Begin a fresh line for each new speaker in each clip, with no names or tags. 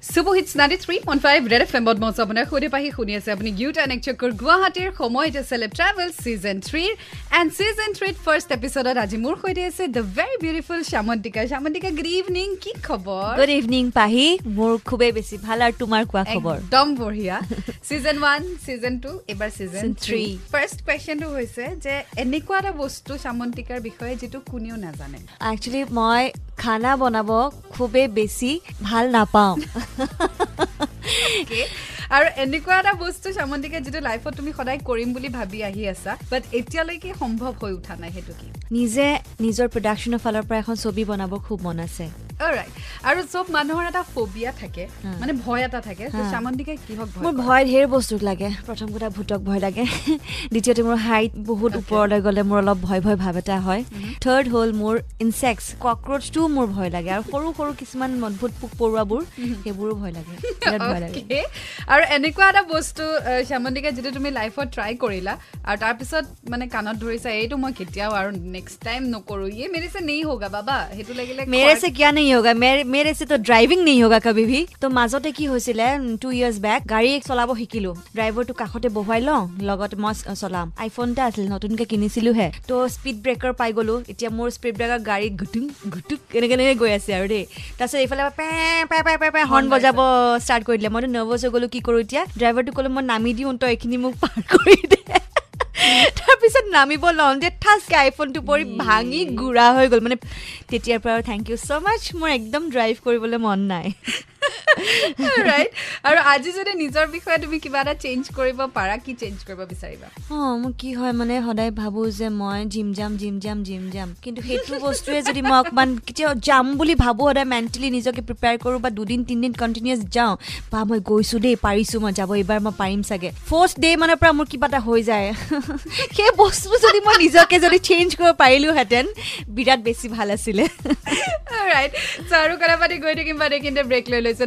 চুবহিট ninety three point five red F এমত মঞ্চ আপোনাৰ সৈতে পাহি শুনি আছে। আপুনি গিউট এণ্ড একচকৰ গুৱাহাটীৰ সময় এতিয়া চেলেব ট্ৰেভেল ছিজন থ্ৰীৰ এণ্ড ছিজন থ্ৰীত ফাৰ্ষ্ট এপিছডত আজি মোৰ সৈতে আছে the very beautiful Shyamantika. Shyamantika good evening কি খবৰ?
গুড ইভিনিং পাহি। মোৰ খুবেই বেছি ভাল আৰু তোমাৰ কোৱা খবৰ?
একদম বঢ়িয়া। ছিজন ওৱান ছিজন টু এইবাৰ ছিজন থ্ৰী ফাৰ্ষ্ট কুৱেশ্যনটো হৈছে যে এনেকুৱা এটা বস্তু শ্যামন্তিকাৰ বিষয়ে যিটো কোনেও নাজানে।
একচুৱেলি মই খানা বনাব খুবেই বেছি ভাল নাপাওঁ।
আৰু এনেকুৱা এটা বস্তু শ্যামন্তিকে যিটো লাইফত তুমি সদায় কৰিম বুলি ভাবি আহি আছা বাট এতিয়ালৈকে সম্ভৱ হৈ উঠা নাই সেইটো কি?
নিজে নিজৰ প্ৰডাকশ্যনৰ ফালৰ পৰা এখন ছবি বনাব খুব মন আছে।
আৰু চব মানুহৰ এটা ফবিয়া থাকে মানে ভয় এটা থাকে শ্যামন্তিকে কিহক
মোৰ ভয় ঢেৰ বস্তুক লাগে। প্ৰথম কথা ভূতক ভয় লাগে। দ্বিতীয়তে মোৰ হাইট বহুত ওপৰলৈ গ'লে মোৰ অলপ ভয় ভয় ভাৱ এটা হয়। থাৰ্ড হ'ল মোৰ ইনচেক্টছ কক্ৰচটোও মোৰ ভয় লাগে। আৰু সৰু সৰু কিছুমান অদ্ভুত পোক পৰুৱাবোৰ সেইবোৰো ভয় লাগে। বিৰাট ভয় লাগে।
আৰু এনেকুৱা এটা বস্তু শ্যামন্তিকা যিটো তুমি লাইফত ট্ৰাই কৰিলা আৰু তাৰপিছত মানে কাণত ধৰিছা এইটো মই কেতিয়াও আৰু নেক্সট টাইম নকৰো। ইয়ে মেৰে চে নেই হোগা বাবা। সেইটো লাগিলে
মেৰে চে কিয় নেই হোগা মেৰে চে তো ড্ৰাইভিং নেই হোগা কবি ভি তো মাজতে কি হৈছিলে টু ইয়াৰ্ছ বেক গাড়ী চলাব শিকিলো। ড্ৰাইভাৰটো কাষতে বহুৱাই লওঁ লগতে মই চলাম। আইফোন এটা আছিল নতুনকে কিনিছিলোহে। তো স্পীড ব্ৰেকাৰ পাই গলো। এতিয়া মোৰ স্পীড ব্ৰেকাৰ গাড়ী ঘুটুং ঘুটুক এনেকে এনেকে গৈ আছে আৰু দেই। তাৰপিছত এইফালে পে পে পে পে পে হৰ্ণ বজাব। ষ্টাৰ্ট কৰি দিলে। মইতো নাৰ্ভাছ হৈ গলো কি কৰো এতিয়া? ড্ৰাইভাৰটো ক'লো মই নামি দিওঁ তই এইখিনি মোক পাৰ কৰি দে। তাৰপিছত নামিব লওঁতে ঠাচকে আইফোনটো পৰি ভাঙি গুড়া হৈ গ'ল। মানে তেতিয়াৰ পৰা থেংক ইউ ছ' মাছ মোৰ একদম ড্ৰাইভ কৰিবলৈ মন নাই।
ৰাইট আৰু আজি যদি নিজৰ বিষয়ে তুমি কিবা এটা চেঞ্জ কৰিব পাৰা কি চেঞ্জ কৰিব বিচাৰিবা?
অঁ মোৰ কি হয় মানে সদায় ভাবোঁ যে মই জিম যাম জিম যাম জিম যাম। কিন্তু সেইটো বস্তুৱে যদি মই অকণমান কেতিয়াও যাম বুলি ভাবোঁ সদায় মেণ্টেলি নিজকে প্ৰিপেয়াৰ কৰোঁ বা দুদিন তিনিদিন কণ্টিনিউৱাছ যাওঁ বা মই গৈছোঁ দেই পাৰিছোঁ মই যাব এইবাৰ মই পাৰিম চাগে। ফাৰ্ষ্ট ডে মানৰ পৰা মোৰ কিবা এটা হৈ যায়। সেই বস্তুটো যদি মই নিজকে যদি চেঞ্জ কৰিব পাৰিলোহেঁতেন বিৰাট বেছি ভাল আছিলে।
ৰাইট চ' আৰু কথা পাতি গৈ থাকিম বাদে কিন্তু ব্ৰেক লৈ লৈছোঁ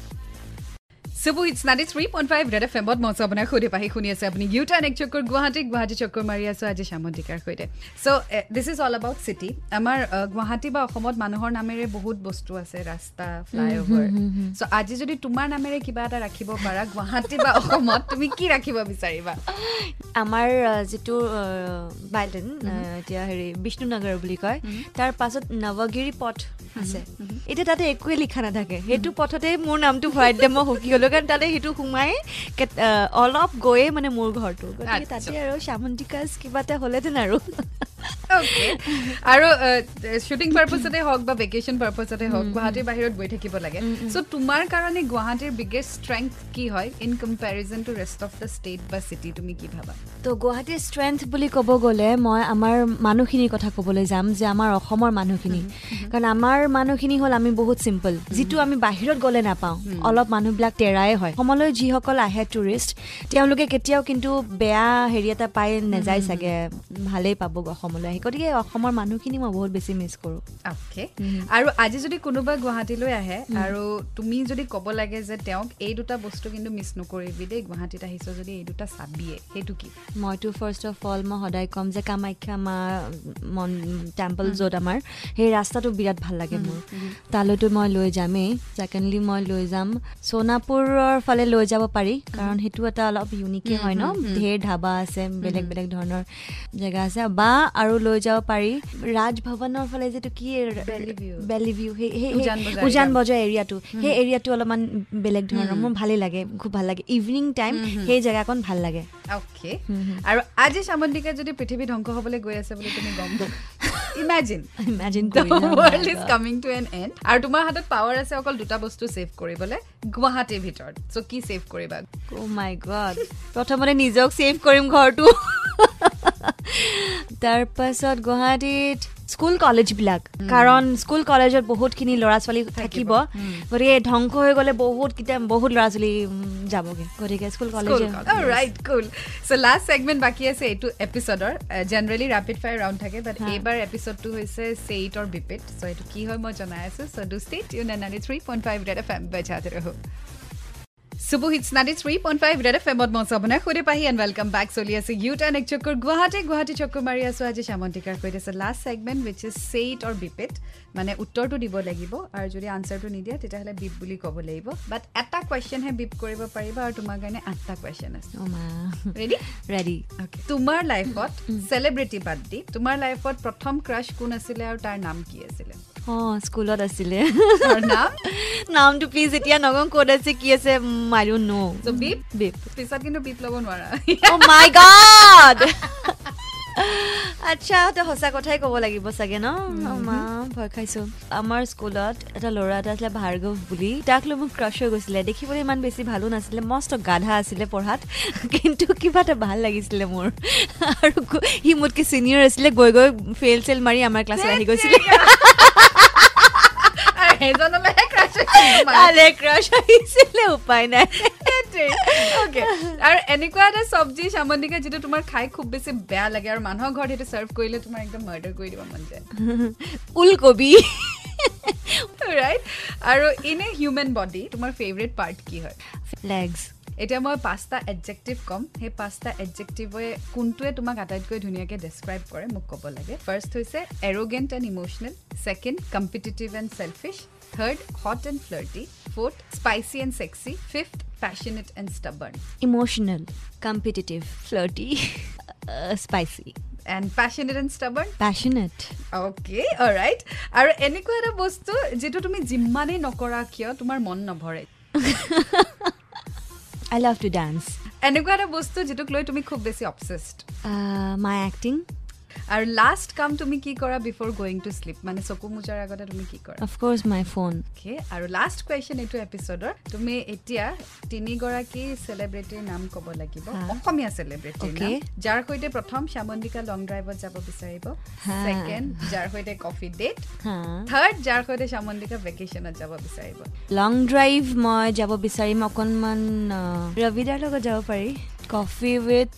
চুবু it's ninety three point five red F এমত মঞ্চ আপোনাক সুধি পাহি শুনি আছে আপুনি ইউটাৰ্ণ এক চক্কৰ গুৱাহাটী গুৱাহাটী চক্কৰ মাৰি আছোঁ আজি শ্যামন্তিকাৰ সৈতে so' this is all about city আমাৰ গুৱাহাটী বা অসমত মানুহৰ নামেৰে বহুত বস্তু আছে ৰাস্তা ফ্লাইঅভাৰ চ' আজি যদি তোমাৰ নামেৰে কিবা এটা ৰাখিব পাৰা গুৱাহাটী বা অসমত তুমি কি ৰাখিব বিচাৰিবা
আমাৰ যিটো বাইলেন এতিয়া হেৰি বিষ্ণুনগৰ বুলি কয় তাৰ পাছত নৱগিৰি পথ আছে। এতিয়া তাতে একোৱে লিখা নাথাকে। সেইটো পথতে মোৰ নামটো ভৰাই দিলে মই সুখী হ'লো কাৰণ তাতে সেইটো সোমাই অলপ গৈয়ে মানে মোৰ ঘৰটো। গতিকে তাতে আৰু শ্যামন্তিকাজ কিবা এটা হ'লেহেঁতেন আৰু।
আৰু শ্বুটিং পাৰ্পজতে হওক বা ভেকেশ্যন পাৰ্পজতে হওক গুৱাহাটীৰ বাহিৰত গৈ থাকিব লাগে। চ' তোমাৰ কাৰণে গুৱাহাটীৰ বিগেষ্ট ষ্ট্ৰেংথ কি হয় in comparison to rest of the state বা চিটি তুমি কি ভাবা?
তো গুৱাহাটীৰ ষ্ট্ৰেংথ বুলি ক'ব গ'লে মই আমাৰ মানুহখিনিৰ কথা ক'বলৈ যাম যে আমাৰ অসমৰ মানুহখিনি। কাৰণ আমাৰ মানুহখিনি হ'ল আমি বহুত চিম্পল যিটো আমি বাহিৰত গ'লে নাপাওঁ অলপ মানুহবিলাক টেৰাই হয়। অসমলৈ যিসকল আহে টুৰিষ্ট তেওঁলোকে কেতিয়াও কিন্তু বেয়া হেৰি এটা পাই নাযায় চাগে ভালেই পাব অসমলৈ আহি। গতিকে অসমৰ মানুহখিনি মই বহুত বেছি মিছ কৰোঁ।
অ'কে আৰু আজি যদি কোনোবা গুৱাহাটীলৈ আহে আৰু তুমি যদি ক'ব লাগে যে তেওঁক এই দুটা বস্তু কিন্তু মিছ নকৰিবি দেই গুৱাহাটীত আহিছ যদি এই দুটা চাবিয়ে সেইটো কি?
মইতো ফাৰ্ষ্ট অফ অল মই সদায় ক'ম যে কামাখ্যা মা মন টেম্পল য'ত আমাৰ সেই ৰাস্তাটো বিৰাট ভাল লাগে মোৰ। তালৈতো মই লৈ যামেই ছেকেণ্ডলি মই লৈ যাম সোণাপুৰৰ ফালে লৈ যাব পাৰি কাৰণ সেইটো এটা অলপ ইউনিকে হয় ন? ঢেৰ ধাবা আছে বেলেগ বেলেগ ধৰণৰ জেগা আছে বা আৰু লৈ যাব পাৰি। ৰাজভৱনৰ ফালে যিটো কি বেলি ভিউ। সেই উজান বজাৰ এৰিয়াটো। সেই এৰিয়াটো অলপমান বেলেগ ধৰণৰ। মোৰ ভালেই লাগে খুব ভাল লাগে। ইভিনিং টাইম সেই জেগাকণ ভাল লাগে।
অ'কে। আৰু আজি সামন্তিকা যদি পৃথিৱী ধ্বংস হ'বলৈ গৈ আছে বুলি তুমি গম imagine
imagine
world is coming to an end আৰু তোমাৰ হাতত পাৱাৰ আছে অকল দুটা বস্তু ছেভ কৰিবলৈ গুৱাহাটীৰ ভিতৰত। চ' কি ছেভ কৰিবা?
মাই গড প্ৰথমতে নিজক ছেভ কৰিম ঘৰটো। তাৰপাছত গুৱাহাটীত স্কুল কলেজবিলাক। কাৰণ স্কুল কলেজত বহুতখিনি ল'ৰা ছোৱালী থাকিব। গতিকে ধ্বংস হৈ গ'লে বহুত কেতিয়া বহুত ল'ৰা ছোৱালী যাবগৈ। গতিকে school college.
Right cool so' last segment বাকী আছে এইটো এপিছডৰ জেনেৰেলি ৰেপিড ফায়াৰ ৰাউণ্ড থাকে বাট এইবাৰ এপিছডটো হৈছে চেইটৰ বিপিট চ' এইটো কি হয় মই জনাই আছোঁ। So' do state you ninety three point five red F M বজাতে ৰহো চুবু hits ninety three point five red F এমত মই আপোনাৰ সুধি পাহি এণ্ড ৱেলকাম বেক চলি আছে ইউ টাৰ্ণ এক চক্কৰ গুৱাহাটী গুৱাহাটী চক্কৰ মাৰি আছোঁ আজি সামন্তিকাৰ সৈতে আছে last segment which is say it or repeat মানে উত্তৰটো দিব লাগিব আৰু যদি আনচাৰটো নিদিয়ে তেতিয়াহ'লে বিপ বুলি ক'ব লাগিব বাট এটা কুৱেশ্যনহে বিপ কৰিব পাৰিব আৰু তোমাৰ কাৰণে আঠটা কুৱেশ্যন আছে ৰেডি
ৰেডি
তোমাৰ লাইফত চেলিব্ৰিটি বাদ দি তোমাৰ লাইফত প্ৰথম ক্ৰাছ কোন আছিলে আৰু তাৰ নাম কি আছিলে
অঁ স্কুলত আছিলে নামটো প্লিজ এতিয়া নগম ক'ত আছে কি আছে I don't know
beep
beep
পিছত কিন্তু বিপ ল'ব নোৱাৰা
অ' মাই গড আচ্ছা তই সঁচা কথাই ক'ব লাগিব চাগে ন মা ভয় খাইছোঁ আমাৰ স্কুলত এটা ল'ৰা এটা আছিলে ভাৰ্গৱ বুলি তাক লৈ মোক ক্ৰাছ হৈ গৈছিলে. দেখিবলৈ ইমান বেছি ভালো নাছিলে মস্ত গাধা আছিলে পঢ়াত। কিন্তু কিবা এটা ভাল লাগিছিলে মোৰ। আৰু সি মোতকৈ ছিনিয়ৰ আছিলে গৈ গৈ ফেইল চেল মাৰি আমাৰ ক্লাছত আহি গৈছিলে।
হৈছিল তোমাৰ।
তালে ক্ৰাছ আহিছিলে উপায় নাই।
Okay. আৰু এনেকুৱা এটা চব্জি চামন্দিকা যিটো তোমাৰ খাই খুব বেছি বেয়া লাগে আৰু মানুহৰ ঘৰত সেইটো চাৰ্ভ কৰিলে তোমাৰ একদম মাৰ্ডাৰ কৰি দিব মন যায়
ওলকবি
ৰাইট আৰু ইনে হিউমেন বডি তোমাৰ ফেভৰেট পাৰ্ট কি হয়
লেগছ
এতিয়া মই পাঁচটা এডজেক্টিভ ক'ম। সেই পাঁচটা এডজেক্টিভে কোনটোৱে তোমাক আটাইতকৈ ধুনীয়াকৈ ডেছক্ৰাইব কৰে মোক ক'ব লাগে। ফাৰ্ষ্ট হৈছে arrogant and emotional second competitive and selfish third hot and flirty fourth spicy and sexy fifth passionate and stubborn
emotional competitive flirty spicy
and passionate and stubborn
passionate
okay right আৰু এনেকুৱা এটা বস্তু যিটো তুমি যিমানেই নকৰা কিয় তোমাৰ মন নভৰে?
আই লাভ টু ডান্স
এনেকুৱা এটা বস্তু যিটোক লৈ তুমি খুব বেছি অবচেছড
মাই এক্টিং
আৰু লাষ্ট কাম তুমি কি কৰা বিফৰ গয়িং টু শ্লিপ মানে চকু মোজাৰ আগতে তুমি কি কৰা?
Of course my phone
okay আৰু লাষ্ট কুৱেশ্যন এইটো এপিছ'ডৰ তুমি এতিয়া তিনিগৰাকী চেলিব্ৰিটিৰ নাম ক'ব লাগিব। অসমীয়া
Okay.
যাৰ সৈতে প্ৰথম শ্যামন্দিকা লং ড্ৰাইভত যাব বিচাৰিব। ছেকেণ্ড যাৰ সৈতে কফি ডেট থাৰ্ড যাৰ সৈতে শ্যামন্দিকা ভেকেশ্যনত যাব বিচাৰিব।
লং ড্ৰাইভ মই যাব বিচাৰিম অকণমান ৰবিদাৰ লগত যাব পাৰি। Coffee with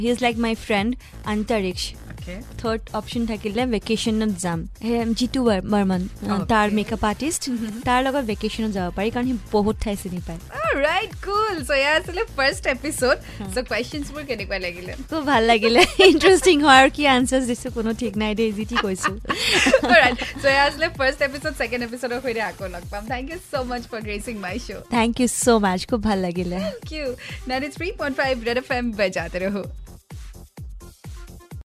he is like my friend
Antariksh
third option থাকিলে ভেকেশ্যনত যাম। জিতু বৰ্মন তাৰ মেকআপ আৰ্টিষ্ট তাৰ লগত ভেকেশ্যনত যাব পাৰি কাৰণ সি বহুত ঠাই চিনি পায়।